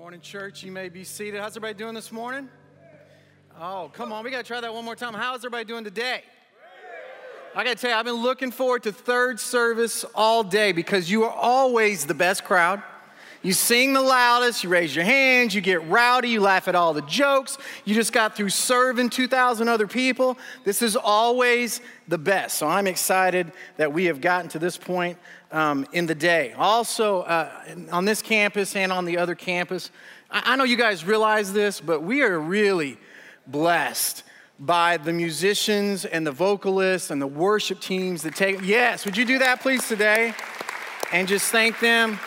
morning, church. You may be seated. How's everybody doing this morning? Oh, come on. We got to try that one more time. How's everybody doing today? I got to tell you, I've been looking forward to third service all day because you are always the best crowd. You sing the loudest, you raise your hands, you get rowdy, you laugh at all the jokes. You just got through serving 2,000 other people. This is always the best. So I'm excited that we have gotten to this point um, in the day. Also, uh, on this campus and on the other campus, I, I know you guys realize this, but we are really blessed by the musicians and the vocalists and the worship teams that take. Yes, would you do that, please, today? And just thank them.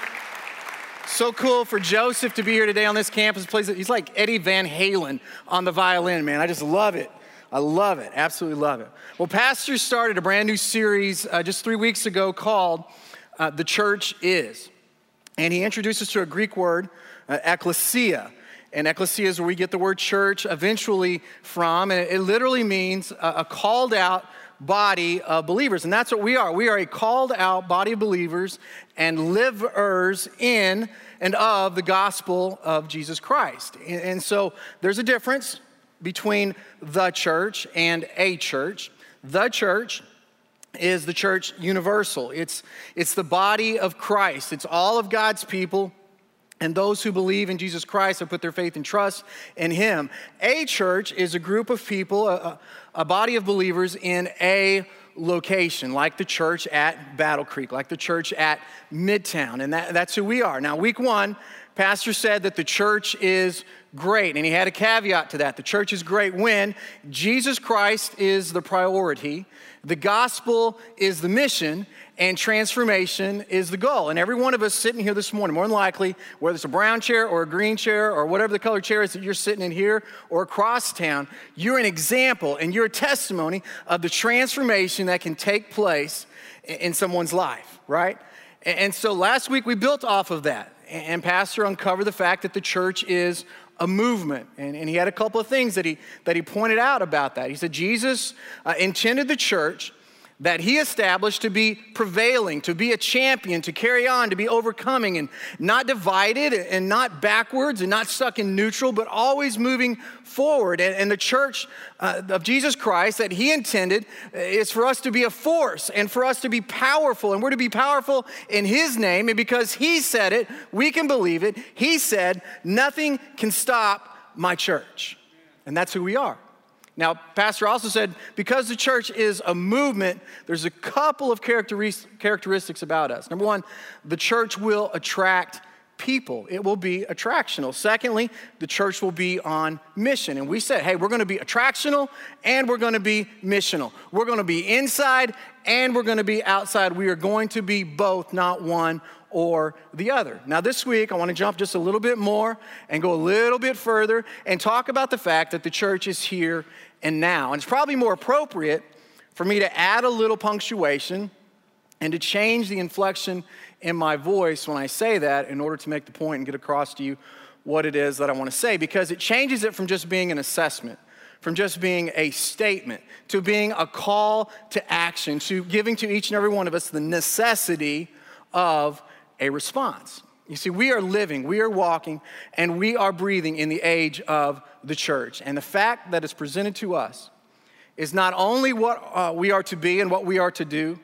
So cool for Joseph to be here today on this campus. Plays he's like Eddie Van Halen on the violin, man. I just love it. I love it. Absolutely love it. Well, Pastor started a brand new series uh, just three weeks ago called uh, "The Church Is," and he introduced us to a Greek word, uh, ecclesia. And ecclesia is where we get the word church eventually from, and it, it literally means a, a called out body of believers. And that's what we are. We are a called out body of believers and livers in and of the gospel of Jesus Christ. And so there's a difference between the church and a church. The church is the church universal, it's, it's the body of Christ, it's all of God's people. And those who believe in Jesus Christ have put their faith and trust in Him. A church is a group of people, a, a body of believers in a location, like the church at Battle Creek, like the church at Midtown. And that, that's who we are. Now, week one, Pastor said that the church is great, and he had a caveat to that. The church is great when Jesus Christ is the priority, the gospel is the mission, and transformation is the goal. And every one of us sitting here this morning, more than likely, whether it's a brown chair or a green chair or whatever the color chair is that you're sitting in here or across town, you're an example and you're a testimony of the transformation that can take place in someone's life, right? And so last week we built off of that. And Pastor uncovered the fact that the church is a movement. And, and he had a couple of things that he, that he pointed out about that. He said Jesus uh, intended the church that he established to be prevailing, to be a champion, to carry on, to be overcoming, and not divided and not backwards and not stuck in neutral, but always moving forward. And, and the church uh, of Jesus Christ that he intended is for us to be a force and for us to be powerful. And we're to be powerful in his name. And because he said it, we can believe it. He said, Nothing can stop my church. And that's who we are. Now, Pastor also said because the church is a movement, there's a couple of characteristics about us. Number one, the church will attract people, it will be attractional. Secondly, the church will be on mission. And we said, hey, we're gonna be attractional and we're gonna be missional. We're gonna be inside and we're gonna be outside. We are going to be both, not one or the other. Now, this week, I want to jump just a little bit more and go a little bit further and talk about the fact that the church is here and now. And it's probably more appropriate for me to add a little punctuation and to change the inflection in my voice when I say that in order to make the point and get across to you what it is that I want to say because it changes it from just being an assessment from just being a statement to being a call to action, to giving to each and every one of us the necessity of a response. You see, we are living, we are walking, and we are breathing in the age of the church. And the fact that is presented to us is not only what uh, we are to be and what we are to do,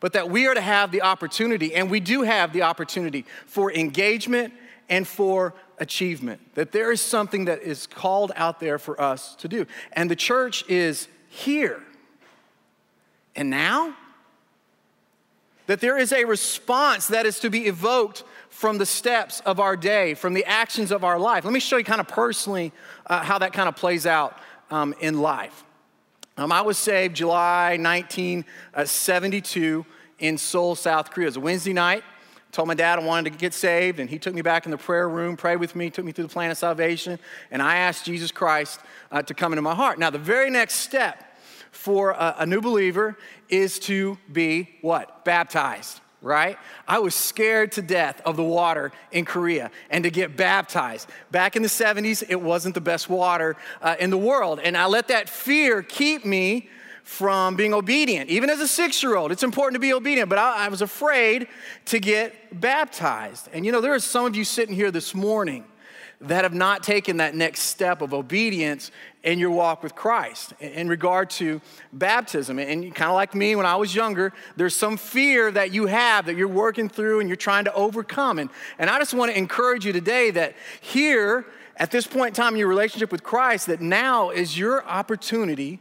but that we are to have the opportunity, and we do have the opportunity for engagement and for achievement. That there is something that is called out there for us to do. And the church is here. And now, that there is a response that is to be evoked from the steps of our day, from the actions of our life. Let me show you kind of personally uh, how that kind of plays out um, in life. Um, I was saved July 1972 in Seoul, South Korea. It was a Wednesday night. Told my dad I wanted to get saved, and he took me back in the prayer room, prayed with me, took me through the plan of salvation, and I asked Jesus Christ uh, to come into my heart. Now, the very next step for a, a new believer is to be what? Baptized right? I was scared to death of the water in Korea and to get baptized. Back in the 70s, it wasn't the best water uh, in the world. And I let that fear keep me from being obedient. Even as a six year old, it's important to be obedient, but I, I was afraid to get baptized. And you know, there are some of you sitting here this morning that have not taken that next step of obedience in your walk with Christ in regard to baptism. And kind of like me when I was younger, there's some fear that you have that you're working through and you're trying to overcome. And, and I just want to encourage you today that here, at this point in time in your relationship with Christ, that now is your opportunity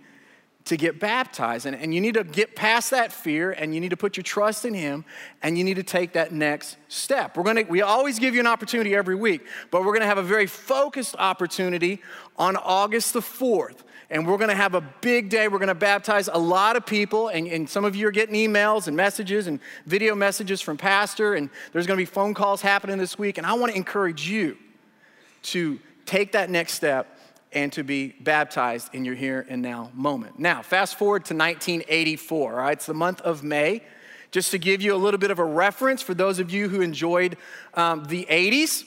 to get baptized. And, and you need to get past that fear and you need to put your trust in Him and you need to take that next step. We're gonna, we always give you an opportunity every week, but we're gonna have a very focused opportunity on August the 4th. And we're gonna have a big day. We're gonna baptize a lot of people. And, and some of you are getting emails and messages and video messages from Pastor. And there's gonna be phone calls happening this week. And I wanna encourage you to take that next step and to be baptized in your here and now moment. Now, fast forward to 1984, all right? It's the month of May. Just to give you a little bit of a reference for those of you who enjoyed um, the 80s,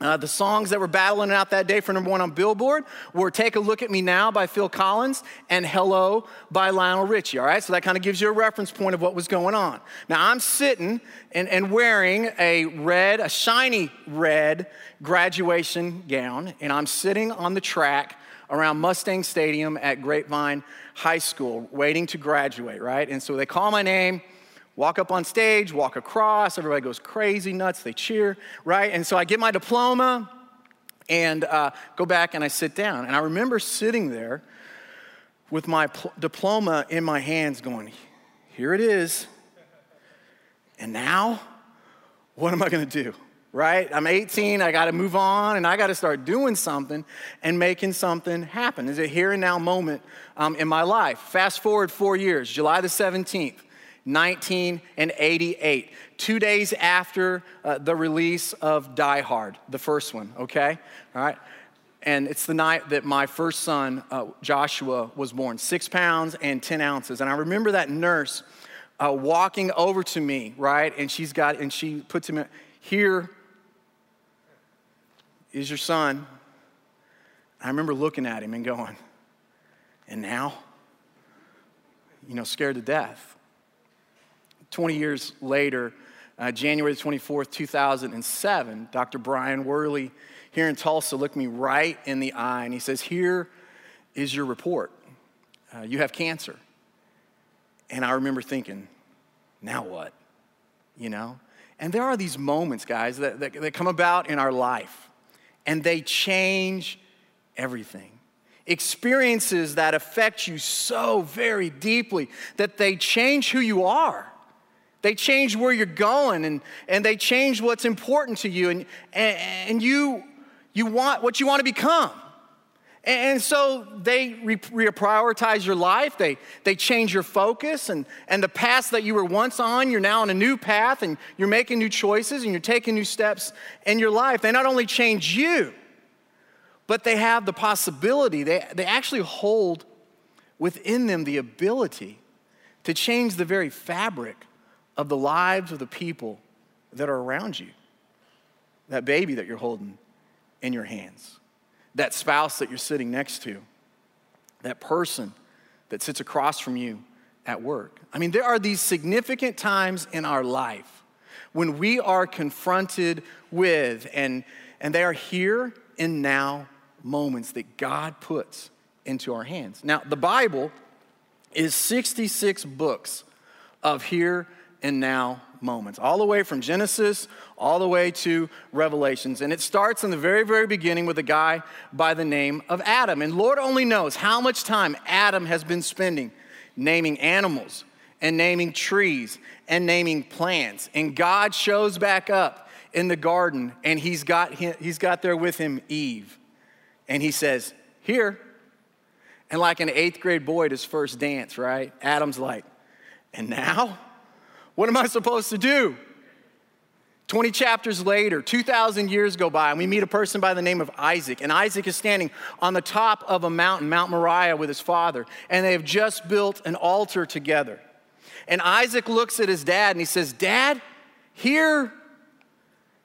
uh, the songs that were battling out that day for number one on Billboard were Take a Look at Me Now by Phil Collins and Hello by Lionel Richie, all right? So that kind of gives you a reference point of what was going on. Now I'm sitting and, and wearing a red, a shiny red graduation gown, and I'm sitting on the track around Mustang Stadium at Grapevine High School waiting to graduate, right? And so they call my name walk up on stage, walk across, everybody goes crazy, nuts, they cheer, right? And so I get my diploma and uh, go back and I sit down. And I remember sitting there with my pl- diploma in my hands going, here it is. And now, what am I gonna do? Right? I'm 18, I gotta move on, and I gotta start doing something and making something happen. It's a here and now moment um, in my life. Fast forward four years, July the 17th, 1988, two days after uh, the release of Die Hard, the first one, okay? All right? And it's the night that my first son, uh, Joshua, was born, six pounds and 10 ounces. And I remember that nurse uh, walking over to me, right? And she's got, and she puts him, here is your son. I remember looking at him and going, and now? You know, scared to death. 20 years later, uh, January 24th, 2007, Dr. Brian Worley here in Tulsa looked me right in the eye and he says, Here is your report. Uh, you have cancer. And I remember thinking, Now what? You know? And there are these moments, guys, that, that, that come about in our life and they change everything experiences that affect you so very deeply that they change who you are. They change where you're going and, and they change what's important to you and, and, and you, you want what you want to become. And so they re- reprioritize your life, they, they change your focus, and, and the path that you were once on, you're now on a new path, and you're making new choices, and you're taking new steps in your life. They not only change you, but they have the possibility, they, they actually hold within them the ability to change the very fabric of the lives of the people that are around you. That baby that you're holding in your hands, that spouse that you're sitting next to, that person that sits across from you at work. I mean, there are these significant times in our life when we are confronted with, and, and they are here and now moments that God puts into our hands. Now, the Bible is 66 books of here and now moments, all the way from Genesis all the way to Revelations. And it starts in the very, very beginning with a guy by the name of Adam. And Lord only knows how much time Adam has been spending naming animals and naming trees and naming plants. And God shows back up in the garden and he's got, he's got there with him Eve. And he says, Here. And like an eighth grade boy at his first dance, right? Adam's like, And now? What am I supposed to do? 20 chapters later, 2,000 years go by, and we meet a person by the name of Isaac. And Isaac is standing on the top of a mountain, Mount Moriah, with his father, and they have just built an altar together. And Isaac looks at his dad and he says, Dad, here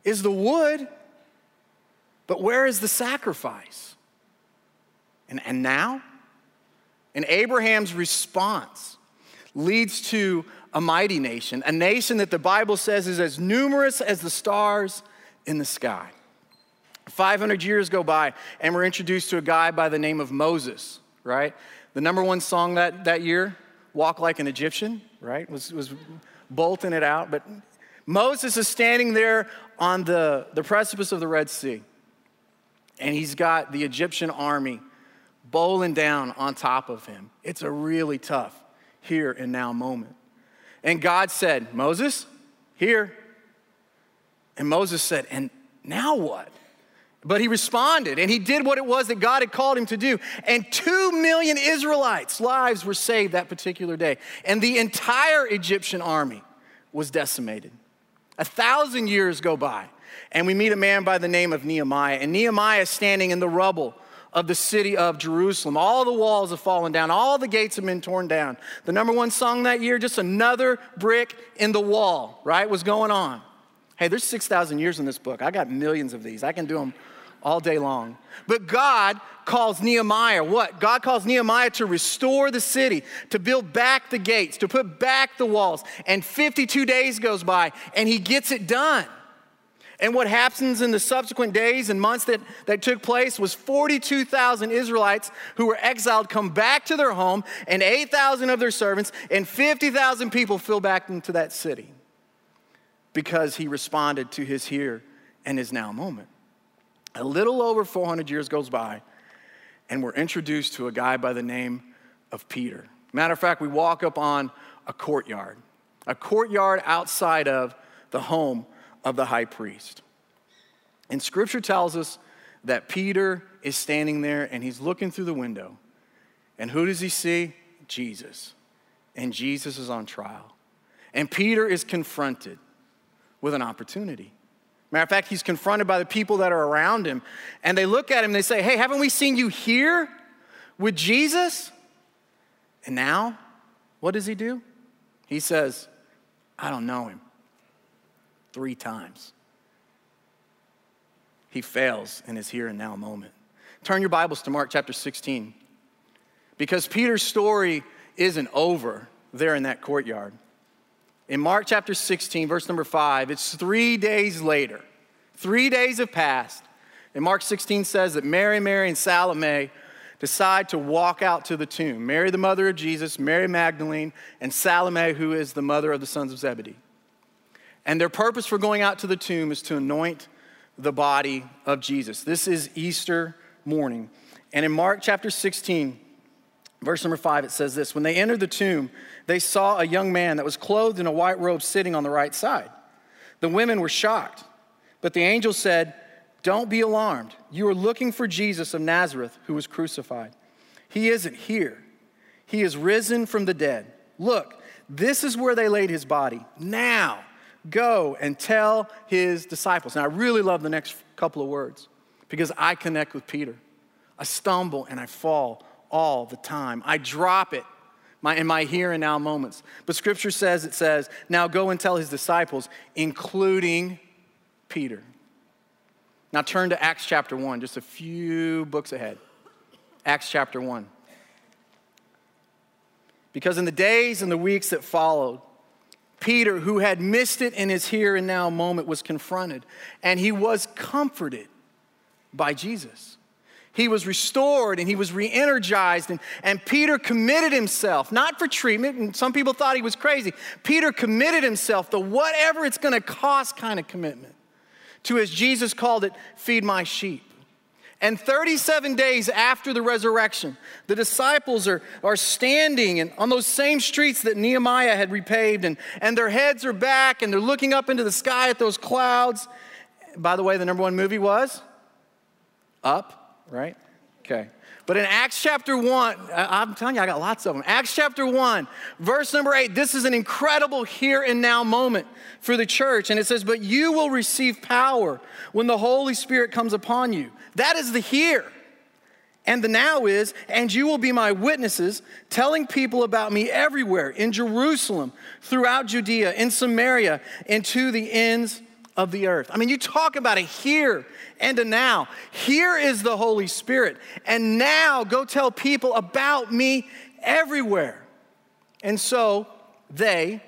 is the wood, but where is the sacrifice? And, and now? And Abraham's response leads to a mighty nation, a nation that the Bible says is as numerous as the stars in the sky. 500 years go by, and we're introduced to a guy by the name of Moses, right? The number one song that, that year, Walk Like an Egyptian, right? Was, was bolting it out. But Moses is standing there on the, the precipice of the Red Sea, and he's got the Egyptian army bowling down on top of him. It's a really tough here and now moment. And God said, Moses, here. And Moses said, And now what? But he responded and he did what it was that God had called him to do. And two million Israelites' lives were saved that particular day. And the entire Egyptian army was decimated. A thousand years go by, and we meet a man by the name of Nehemiah. And Nehemiah is standing in the rubble of the city of Jerusalem. All the walls have fallen down, all the gates have been torn down. The number one song that year, just another brick in the wall, right, was going on. Hey, there's 6,000 years in this book. I got millions of these. I can do them all day long. But God calls Nehemiah what? God calls Nehemiah to restore the city, to build back the gates, to put back the walls. And 52 days goes by and he gets it done. And what happens in the subsequent days and months that, that took place was 42,000 Israelites who were exiled come back to their home, and 8,000 of their servants, and 50,000 people fill back into that city because he responded to his here and his now moment. A little over 400 years goes by, and we're introduced to a guy by the name of Peter. Matter of fact, we walk up on a courtyard, a courtyard outside of the home of the high priest. And scripture tells us that Peter is standing there and he's looking through the window. And who does he see? Jesus. And Jesus is on trial. And Peter is confronted with an opportunity. Matter of fact, he's confronted by the people that are around him, and they look at him and they say, Hey, haven't we seen you here with Jesus? And now, what does he do? He says, I don't know him. Three times. He fails in his here and now moment. Turn your Bibles to Mark chapter 16. Because Peter's story isn't over there in that courtyard. In Mark chapter 16, verse number 5, it's three days later. Three days have passed. And Mark 16 says that Mary, Mary, and Salome decide to walk out to the tomb. Mary, the mother of Jesus, Mary Magdalene, and Salome, who is the mother of the sons of Zebedee. And their purpose for going out to the tomb is to anoint the body of Jesus. This is Easter morning. And in Mark chapter 16, verse number 5, it says this When they entered the tomb, they saw a young man that was clothed in a white robe sitting on the right side. The women were shocked, but the angel said, Don't be alarmed. You are looking for Jesus of Nazareth who was crucified. He isn't here, he is risen from the dead. Look, this is where they laid his body. Now, go and tell his disciples. Now, I really love the next couple of words because I connect with Peter. I stumble and I fall all the time. I drop it my, in my here and now moments. But scripture says, it says, now go and tell his disciples, including Peter. Now turn to Acts chapter 1, just a few books ahead. Acts chapter 1. Because in the days and the weeks that followed, Peter, who had missed it in his here and now moment, was confronted and he was comforted by Jesus. He was restored and he was re energized. And, and Peter committed himself, not for treatment, and some people thought he was crazy. Peter committed himself to whatever it's going to cost kind of commitment, to, as Jesus called it, feed my sheep. And 37 days after the resurrection, the disciples are, are standing and on those same streets that Nehemiah had repaved, and, and their heads are back and they're looking up into the sky at those clouds. By the way, the number one movie was Up right? Okay. But in Acts chapter 1, uh, I'm telling you, I got lots of them. Acts chapter 1, verse number 8, this is an incredible here and now moment for the church. And it says, But you will receive power when the Holy Spirit comes upon you. That is the here. And the now is, and you will be my witnesses, telling people about me everywhere in Jerusalem, throughout Judea, in Samaria, and to the ends of the earth. I mean, you talk about a here and a now. Here is the Holy Spirit. And now go tell people about me everywhere. And so they,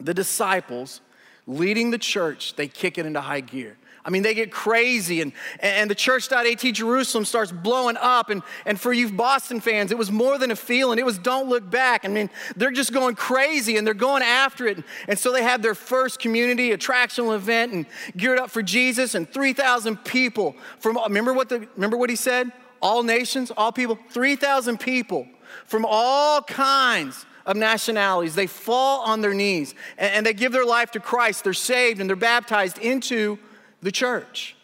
the disciples, leading the church, they kick it into high gear. I mean, they get crazy, and, and the church.at Jerusalem starts blowing up. And, and for you Boston fans, it was more than a feeling, it was don't look back. I mean, they're just going crazy and they're going after it. And so they had their first community attractional event and geared up for Jesus, and 3,000 people from, remember what, the, remember what he said? All nations, all people, 3,000 people from all kinds of nationalities. They fall on their knees and, and they give their life to Christ. They're saved and they're baptized into the church.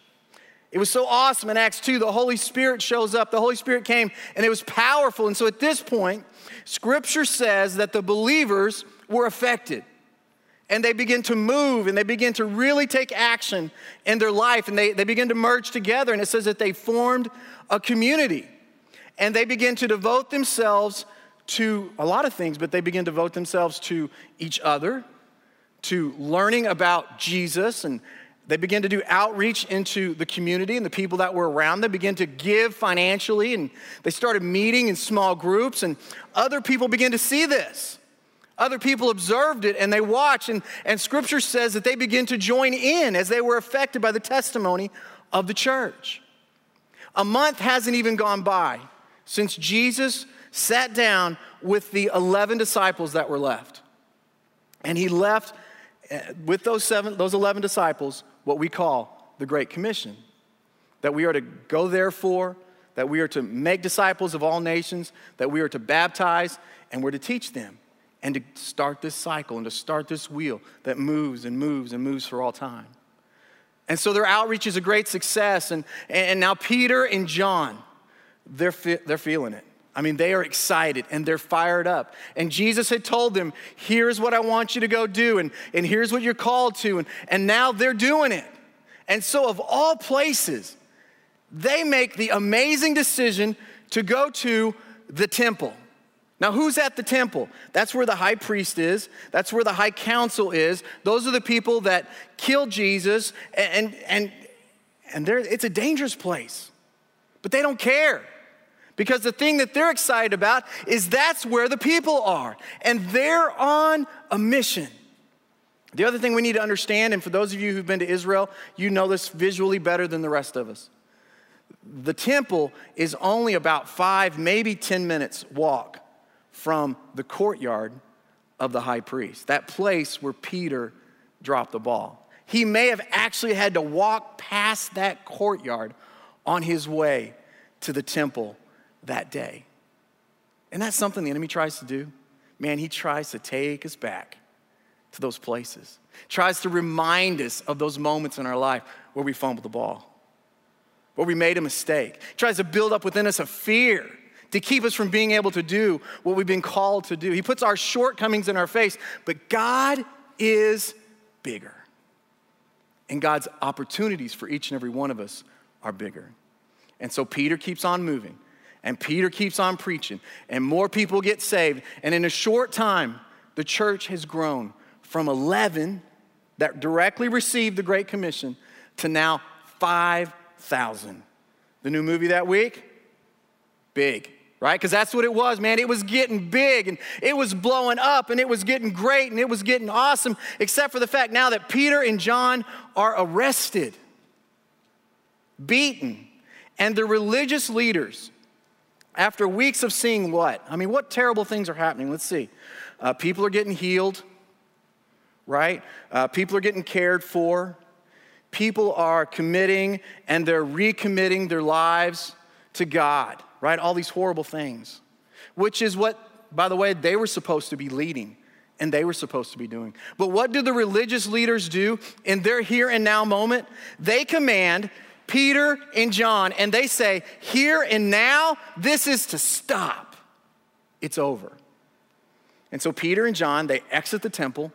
It was so awesome in Acts 2. The Holy Spirit shows up. The Holy Spirit came and it was powerful. And so at this point, scripture says that the believers were affected and they begin to move and they begin to really take action in their life and they, they begin to merge together. And it says that they formed a community and they begin to devote themselves to a lot of things, but they begin to devote themselves to each other, to learning about Jesus and they began to do outreach into the community and the people that were around them, began to give financially, and they started meeting in small groups, and other people began to see this. Other people observed it and they watched, and, and scripture says that they began to join in as they were affected by the testimony of the church. A month hasn't even gone by since Jesus sat down with the 11 disciples that were left. And he left eh, with those, seven, those 11 disciples what we call the Great Commission that we are to go therefore, that we are to make disciples of all nations, that we are to baptize, and we're to teach them, and to start this cycle and to start this wheel that moves and moves and moves for all time. And so their outreach is a great success. And, and now Peter and John, they're, they're feeling it. I mean, they are excited and they're fired up. And Jesus had told them, here's what I want you to go do, and, and here's what you're called to. And, and now they're doing it. And so, of all places, they make the amazing decision to go to the temple. Now, who's at the temple? That's where the high priest is. That's where the high council is. Those are the people that killed Jesus, and, and, and it's a dangerous place. But they don't care. Because the thing that they're excited about is that's where the people are, and they're on a mission. The other thing we need to understand, and for those of you who've been to Israel, you know this visually better than the rest of us. The temple is only about five, maybe 10 minutes walk from the courtyard of the high priest, that place where Peter dropped the ball. He may have actually had to walk past that courtyard on his way to the temple that day. And that's something the enemy tries to do. Man, he tries to take us back to those places, tries to remind us of those moments in our life where we fumbled the ball, where we made a mistake, tries to build up within us a fear to keep us from being able to do what we've been called to do. He puts our shortcomings in our face, but God is bigger. And God's opportunities for each and every one of us are bigger. And so Peter keeps on moving. And Peter keeps on preaching, and more people get saved. And in a short time, the church has grown from 11 that directly received the Great Commission to now 5,000. The new movie that week? Big, right? Because that's what it was, man. It was getting big and it was blowing up and it was getting great and it was getting awesome, except for the fact now that Peter and John are arrested, beaten, and the religious leaders after weeks of seeing what? I mean, what terrible things are happening? Let's see. Uh, people are getting healed, right? Uh, people are getting cared for. People are committing and they're recommitting their lives to God, right? All these horrible things, which is what, by the way, they were supposed to be leading and they were supposed to be doing. But what do the religious leaders do in their here and now moment? They command Peter and John, and they say, Here and now, this is to stop. It's over. And so Peter and John, they exit the temple,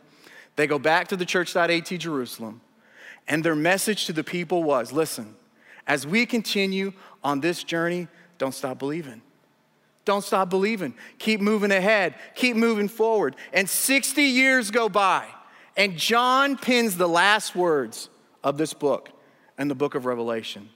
they go back to the church.at Jerusalem, and their message to the people was listen, as we continue on this journey, don't stop believing. Don't stop believing. Keep moving ahead. Keep moving forward. And 60 years go by, and John pins the last words of this book and the book of Revelation.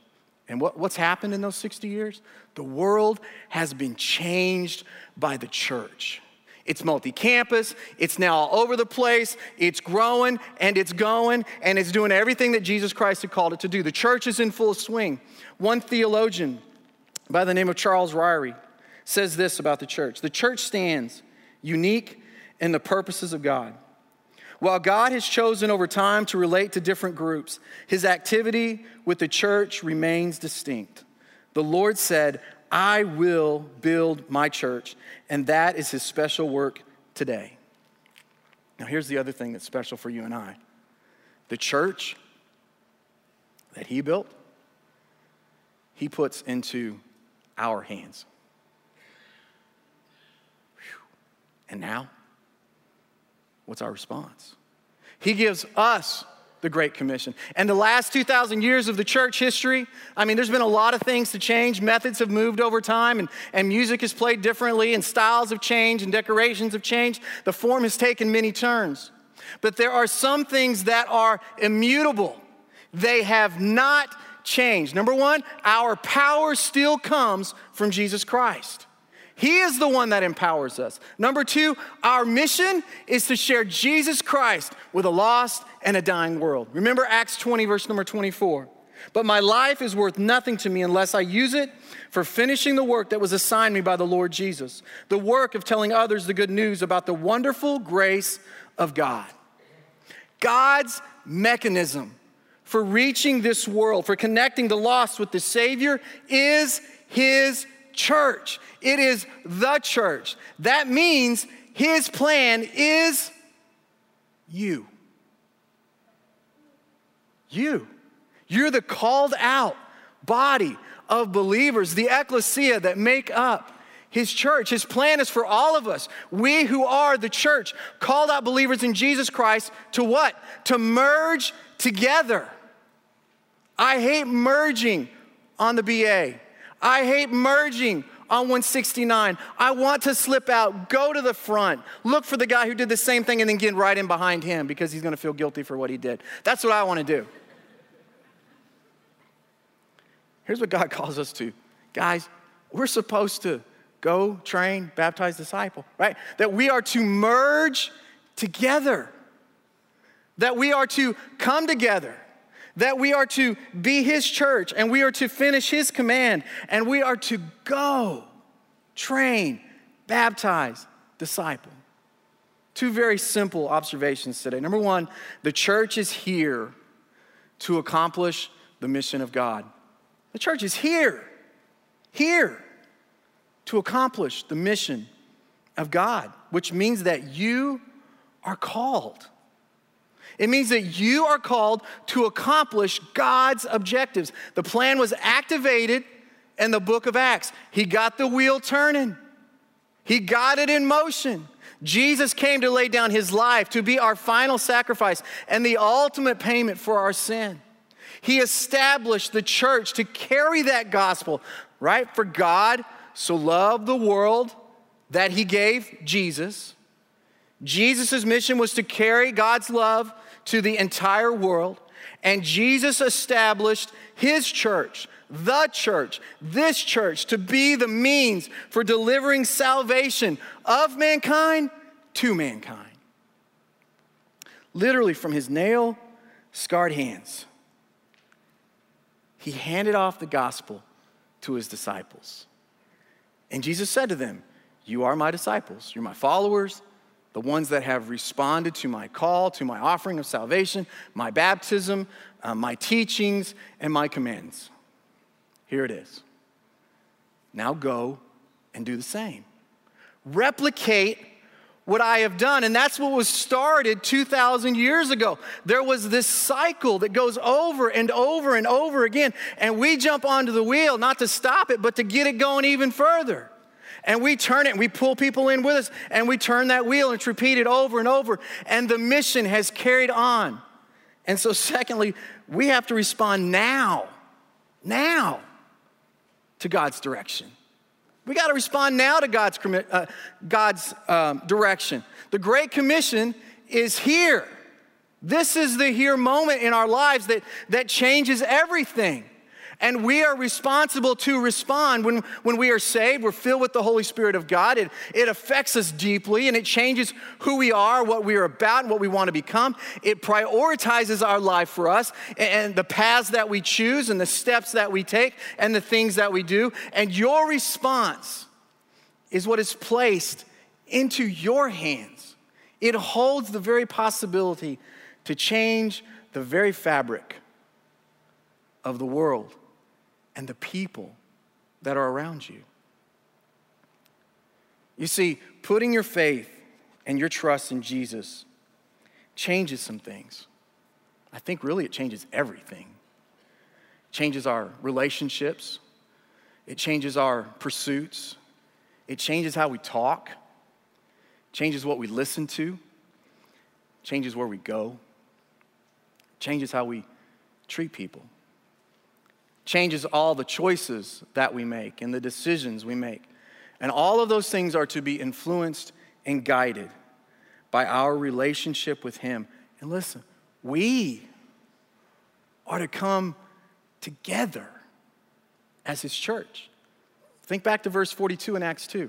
And what, what's happened in those 60 years? The world has been changed by the church. It's multi campus, it's now all over the place, it's growing and it's going and it's doing everything that Jesus Christ had called it to do. The church is in full swing. One theologian by the name of Charles Ryrie says this about the church The church stands unique in the purposes of God. While God has chosen over time to relate to different groups, his activity with the church remains distinct. The Lord said, I will build my church, and that is his special work today. Now, here's the other thing that's special for you and I the church that he built, he puts into our hands. And now, what's our response? He gives us the Great Commission. And the last 2,000 years of the church history, I mean, there's been a lot of things to change. Methods have moved over time, and, and music is played differently, and styles have changed, and decorations have changed. The form has taken many turns. But there are some things that are immutable, they have not changed. Number one, our power still comes from Jesus Christ. He is the one that empowers us. Number two, our mission is to share Jesus Christ with a lost and a dying world. Remember Acts 20, verse number 24. But my life is worth nothing to me unless I use it for finishing the work that was assigned me by the Lord Jesus, the work of telling others the good news about the wonderful grace of God. God's mechanism for reaching this world, for connecting the lost with the Savior, is His church. It is the church. That means His plan is you. You. You're the called out body of believers, the ecclesia that make up his church. His plan is for all of us. We who are the church, called out believers in Jesus Christ, to what? To merge together. I hate merging on the BA. I hate merging on 169. I want to slip out, go to the front, look for the guy who did the same thing, and then get right in behind him because he's going to feel guilty for what he did. That's what I want to do. Here's what God calls us to. Guys, we're supposed to go, train, baptize, disciple, right? That we are to merge together, that we are to come together, that we are to be His church and we are to finish His command and we are to go, train, baptize, disciple. Two very simple observations today. Number one, the church is here to accomplish the mission of God. The church is here, here to accomplish the mission of God, which means that you are called. It means that you are called to accomplish God's objectives. The plan was activated in the book of Acts. He got the wheel turning, He got it in motion. Jesus came to lay down His life to be our final sacrifice and the ultimate payment for our sin. He established the church to carry that gospel, right? For God so loved the world that He gave Jesus. Jesus' mission was to carry God's love to the entire world. And Jesus established his church, the church, this church, to be the means for delivering salvation of mankind to mankind. Literally, from his nail scarred hands, he handed off the gospel to his disciples. And Jesus said to them, You are my disciples, you're my followers, the ones that have responded to my call, to my offering of salvation, my baptism, uh, my teachings, and my commands. Here it is. Now go and do the same. Replicate what I have done. And that's what was started 2,000 years ago. There was this cycle that goes over and over and over again. And we jump onto the wheel not to stop it, but to get it going even further and we turn it and we pull people in with us and we turn that wheel and it's repeated over and over. And the mission has carried on. And so secondly we have to respond now now to god's direction. We got to respond now to god's, uh, god's um, direction. The great commission is here. This is the here moment in our lives that, that changes everything And we are responsible to respond. When, when we are saved, we're filled with the Holy Spirit of God. It, it affects us deeply and it changes who we are, what we are about, and what we want to become. It prioritizes our life for us and the paths that we choose and the steps that we take and the things that we do. And your response is what is placed into your hands. It holds the very possibility to change the very fabric of the world and the people that are around you. You see, putting your faith and your trust in Jesus changes some things. I think really it changes everything. It changes our relationships, it changes our pursuits, it changes how we talk, changes what we listen to, changes where we go, changes how we treat people changes all the choices that we make and the decisions we make. And all of those things are to be influenced and guided by our relationship with Him. And listen, we are to come together as His church. Think back to verse 42 in Acts 2.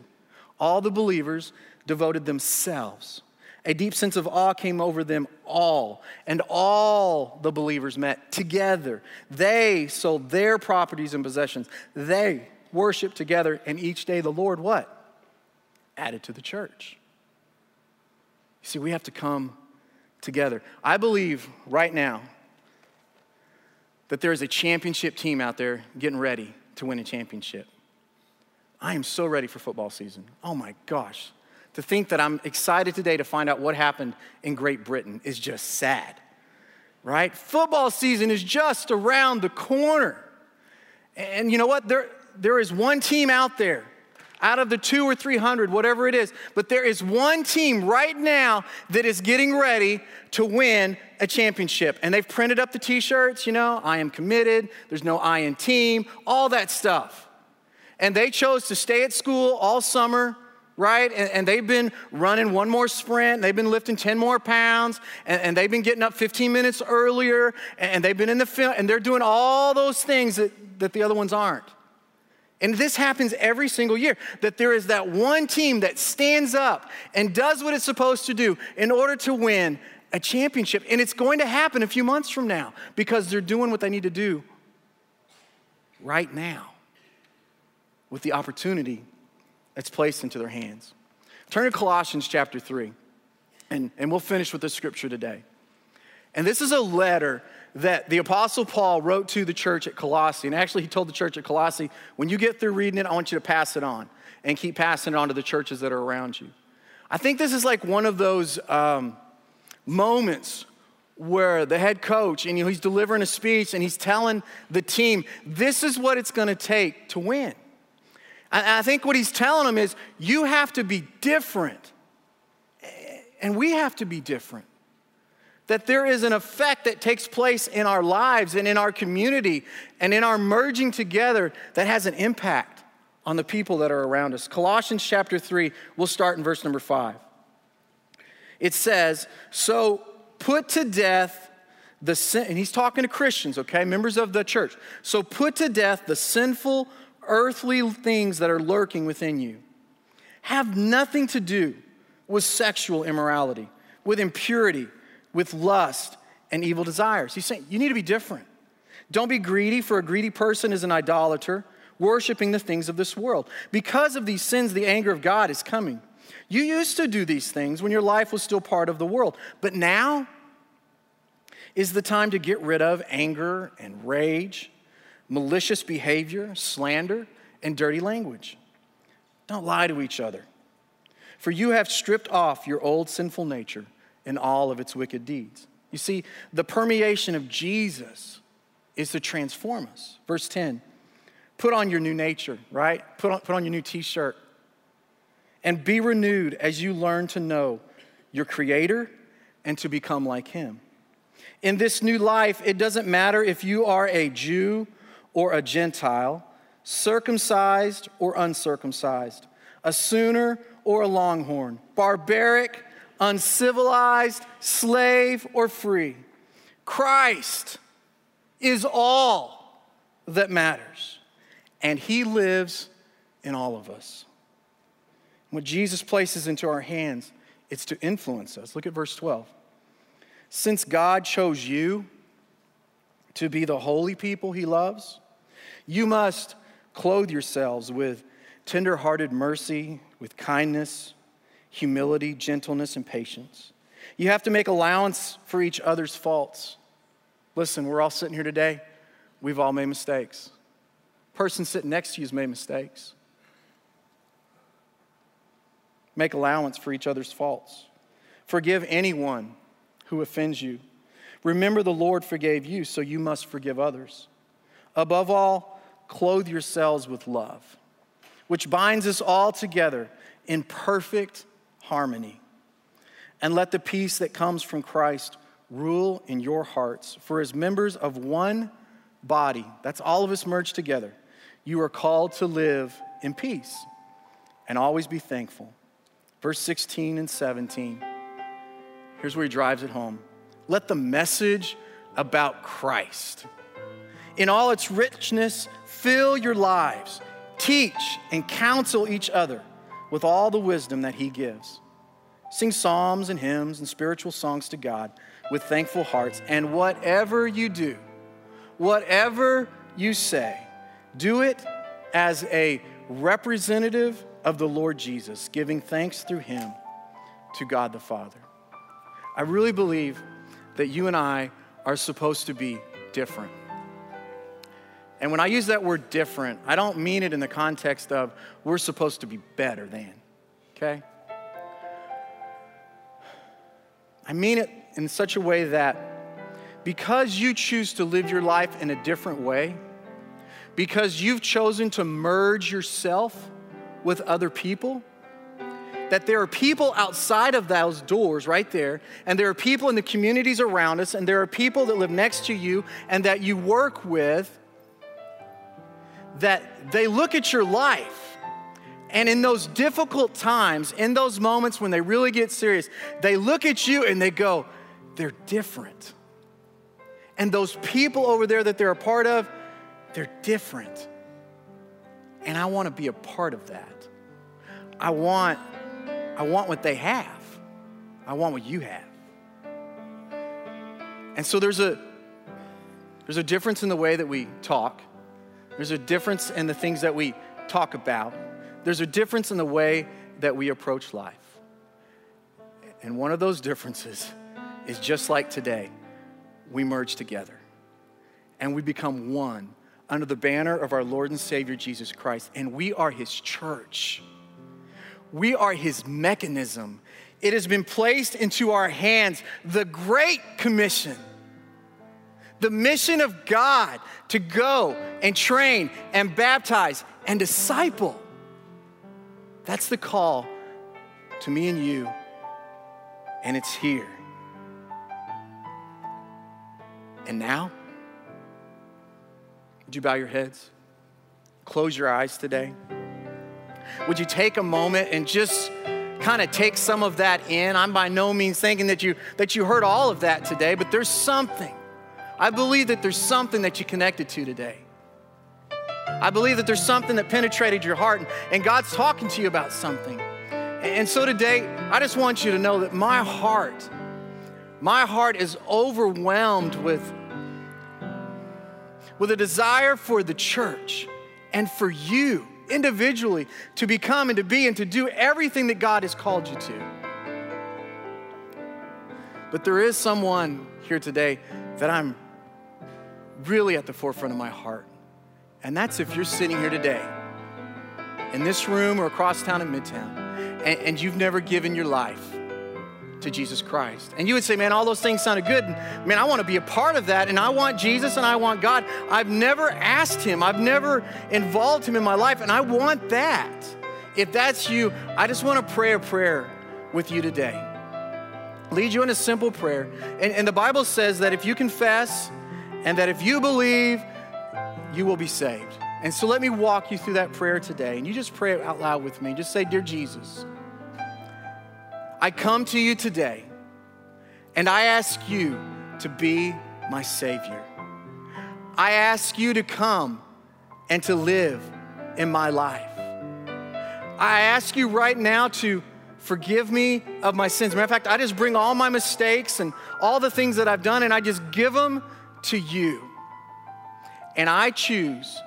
All the believers devoted themselves a deep sense of awe came over them all, and all the believers met together. They sold their properties and possessions. They worshiped together, and each day the Lord what? Added to the church. You see, we have to come together. I believe right now that there is a championship team out there getting ready to win a championship. I am so ready for football season. Oh my gosh to think that I'm excited today to find out what happened in Great Britain is just sad, right? Football season is just around the corner. And you know what? There, there is one team out there out of the two or 300, whatever it is, but there is one team right now that is getting ready to win a championship. And they've printed up the t shirts, you know, I am committed, there's no I in team, all that stuff. And they chose to stay at school all summer right? And, and, they've been running one more sprint, they've been lifting 10 more pounds, and, and they've been getting up 15 minutes earlier, and, and they've been in the field, and they're doing all those things that, that the other ones aren't. And this happens every single year that there is that one team that stands up and does what it's supposed to do in order to win a championship. And it's going to happen a few months from now because they're doing what they need to do right now with the opportunity that's placed into their hands. Turn to Colossians chapter 3, and, and we'll finish with this scripture today. And this is a letter that the Apostle Paul wrote to the church at Colossae. And actually, he told the church at Colossae, when you get through reading it, I want you to pass it on and keep passing it on to the churches that are around you. I think this is like one of those um, moments where the head coach and he's delivering a speech and he's telling the team, this is what it's going to take to win. And I think what he's telling them is you have to be different. And we have to be different. That there is an effect that takes place in our lives and in our community and in our merging together that has an impact on the people that are around us. Colossians chapter 3, we'll start in verse number 5. It says, So put to death the sin, and he's talking to Christians, okay, members of the church. So put to death the sinful earthly things that are lurking within you have nothing to do with sexual immorality, with impurity, with lust and evil desires. He's saying you need to be different. Don't be greedy, for a greedy person is an idolater, worshiping the things of this world. Because of these sins, the anger of God is coming. You used to do these things when your life was still part of the world, but now is the time to get rid of anger and rage malicious behavior, slander, and dirty language. Don't lie to each other. For you have stripped off your old sinful nature and all of its wicked deeds. You see, the permeation of Jesus is to transform us. Verse 10 put on your new nature, right? Put on, put on your new t shirt. And be renewed as you learn to know your Creator and to become like Him. In this new life, it doesn't matter if you are a Jew or a Gentile, circumcised or uncircumcised, a sooner or a longhorn, barbaric, uncivilized, slave or free. Christ is all that matters, and He lives in all of us. What Jesus places into our hands, it's to influence us. Look at verse 12. Since God chose you to be the holy people He loves, you must clothe yourselves with tenderhearted mercy, with kindness, humility, gentleness, and patience. You have to make allowance for each other's faults. Listen, we're all sitting here today. We've all made mistakes. Person sitting next to you has made mistakes. Make allowance for each other's faults. Forgive anyone who offends you. Remember, the Lord forgave you, so you must forgive others. Above all, clothe yourselves with love, which binds us all together in perfect harmony. And let the peace that comes from Christ rule in your hearts. For as members of one body, that's all of us merged together, you are called to live in peace and always be thankful. Verse 16 and 17. Here's where he drives it home. Let the message about Christ, in all its richness, fill your lives. Teach and counsel each other with all the wisdom that he gives. Sing psalms and hymns and spiritual songs to God with thankful hearts. And whatever you do, whatever you say, do it as a representative of the Lord Jesus, giving thanks through him to God the Father. I really believe that you and I are supposed to be different. And when I use that word different, I don't mean it in the context of we're supposed to be better than, okay? I mean it in such a way that because you choose to live your life in a different way, because you've chosen to merge yourself with other people, that there are people outside of those doors right there, and there are people in the communities around us, and there are people that live next to you and that you work with, that they look at your life. And in those difficult times, in those moments when they really get serious, they look at you and they go, they're different. And those people over there that they're a part of, they're different. And I want to be a part of that. I want I want what they have. I want what you have. And so there's a there's a difference in the way that we talk. There's a difference in the things that we talk about. There's a difference in the way that we approach life. And one of those differences is just like today, we merge together and we become one under the banner of our Lord and Savior Jesus Christ, and we are His church. We are his mechanism. It has been placed into our hands the Great Commission, the mission of God to go and train and baptize and disciple. That's the call to me and you, and it's here. And now, would you bow your heads? Close your eyes today would you take a moment and just kind of take some of that in? I'm by no means thinking that you that you heard all of that today, but there's something. I believe that there's something that you connected to today. I believe that there's something that penetrated your heart and, and God's talking to you about something. And so today, I just want you to know that my heart, my heart is overwhelmed with, with a desire for the church and for you individually to become and to be and to do everything that God has called you to. But there is someone here today that I'm really at the forefront of my heart. And that's if you're sitting here today in this room or across town in Midtown and, and you've never given your life to Jesus Christ. And you would say, man, all those things sounded good. And, man, I want to be a part of that. And I want Jesus and I want God. I've never asked Him, I've never involved Him in my life. And I want that. If that's you, I just want to pray a prayer with you today. Lead you in a simple prayer. And, and the Bible says that if you confess and that if you believe, you will be saved. And so let me walk you through that prayer today. And you just pray it out loud with me. Just say, Dear Jesus, I come to you today and I ask you to be my Savior. I ask you to come and to live in my life. I ask you right now to forgive me of my sins. Matter of fact, I just bring all my mistakes and all the things that I've done and I just give them to you. And I choose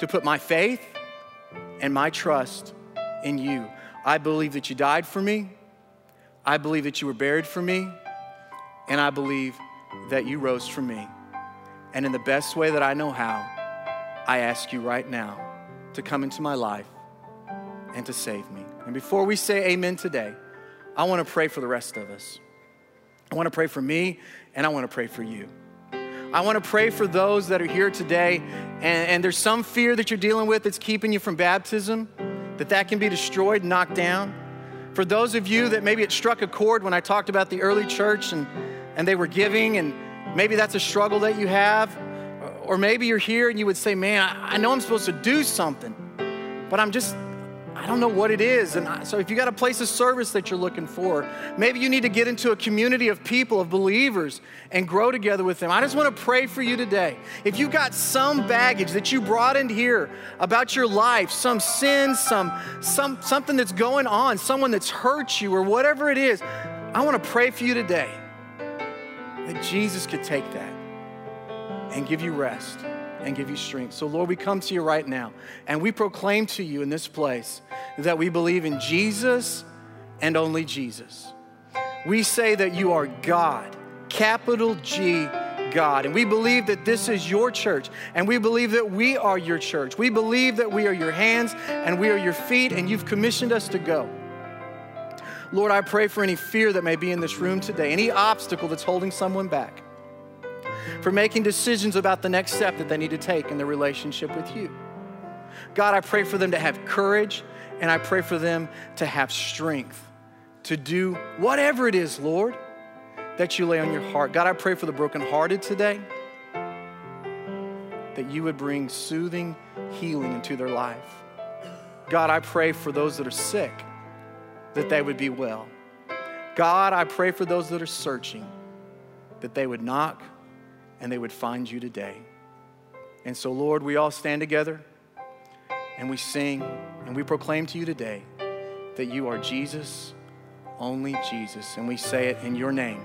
to put my faith and my trust in you. I believe that you died for me. I believe that you were buried for me. And I believe that you rose for me. And in the best way that I know how, I ask you right now to come into my life and to save me. And before we say amen today, I want to pray for the rest of us. I want to pray for me and I want to pray for you. I want to pray for those that are here today and, and, there's some fear that you're dealing with that's keeping you from baptism, that that can be destroyed, knocked down. For those of you that maybe it struck a chord when I talked about the early church and, and they were giving and maybe that's a struggle that you have. Or maybe you're here and you would say, man, I, I know I'm supposed to do something, but I'm just, I don't know what it is. And I, so, if you got a place of service that you're looking for, maybe you need to get into a community of people, of believers, and grow together with them. I just want to pray for you today. If you've got some baggage that you brought in here about your life, some sin, some, some something that's going on, someone that's hurt you, or whatever it is, I want to pray for you today that Jesus could take that and give you rest and give you strength. So, Lord, we come to you right now and we proclaim to you in this place that we believe in Jesus and only Jesus. We say that you are God, capital G. God. And we believe that this is your church. And we believe that we are your church. We believe that we are your hands and we are your feet, and you've commissioned us to go. Lord, I pray for any fear that may be in this room today, any obstacle that's holding someone back for making decisions about the next step that they need to take in their relationship with you. God, I pray for them to have courage and I pray for them to have strength to do whatever it is, Lord, that you lay on your heart. God, I pray for the brokenhearted today that you would bring soothing healing into their life. God, I pray for those that are sick that they would be well. God, I pray for those that are searching that they would knock and they would find you today. And so, Lord, we all stand together and we sing and we proclaim to you today that you are Jesus, only Jesus. And we say it in your name.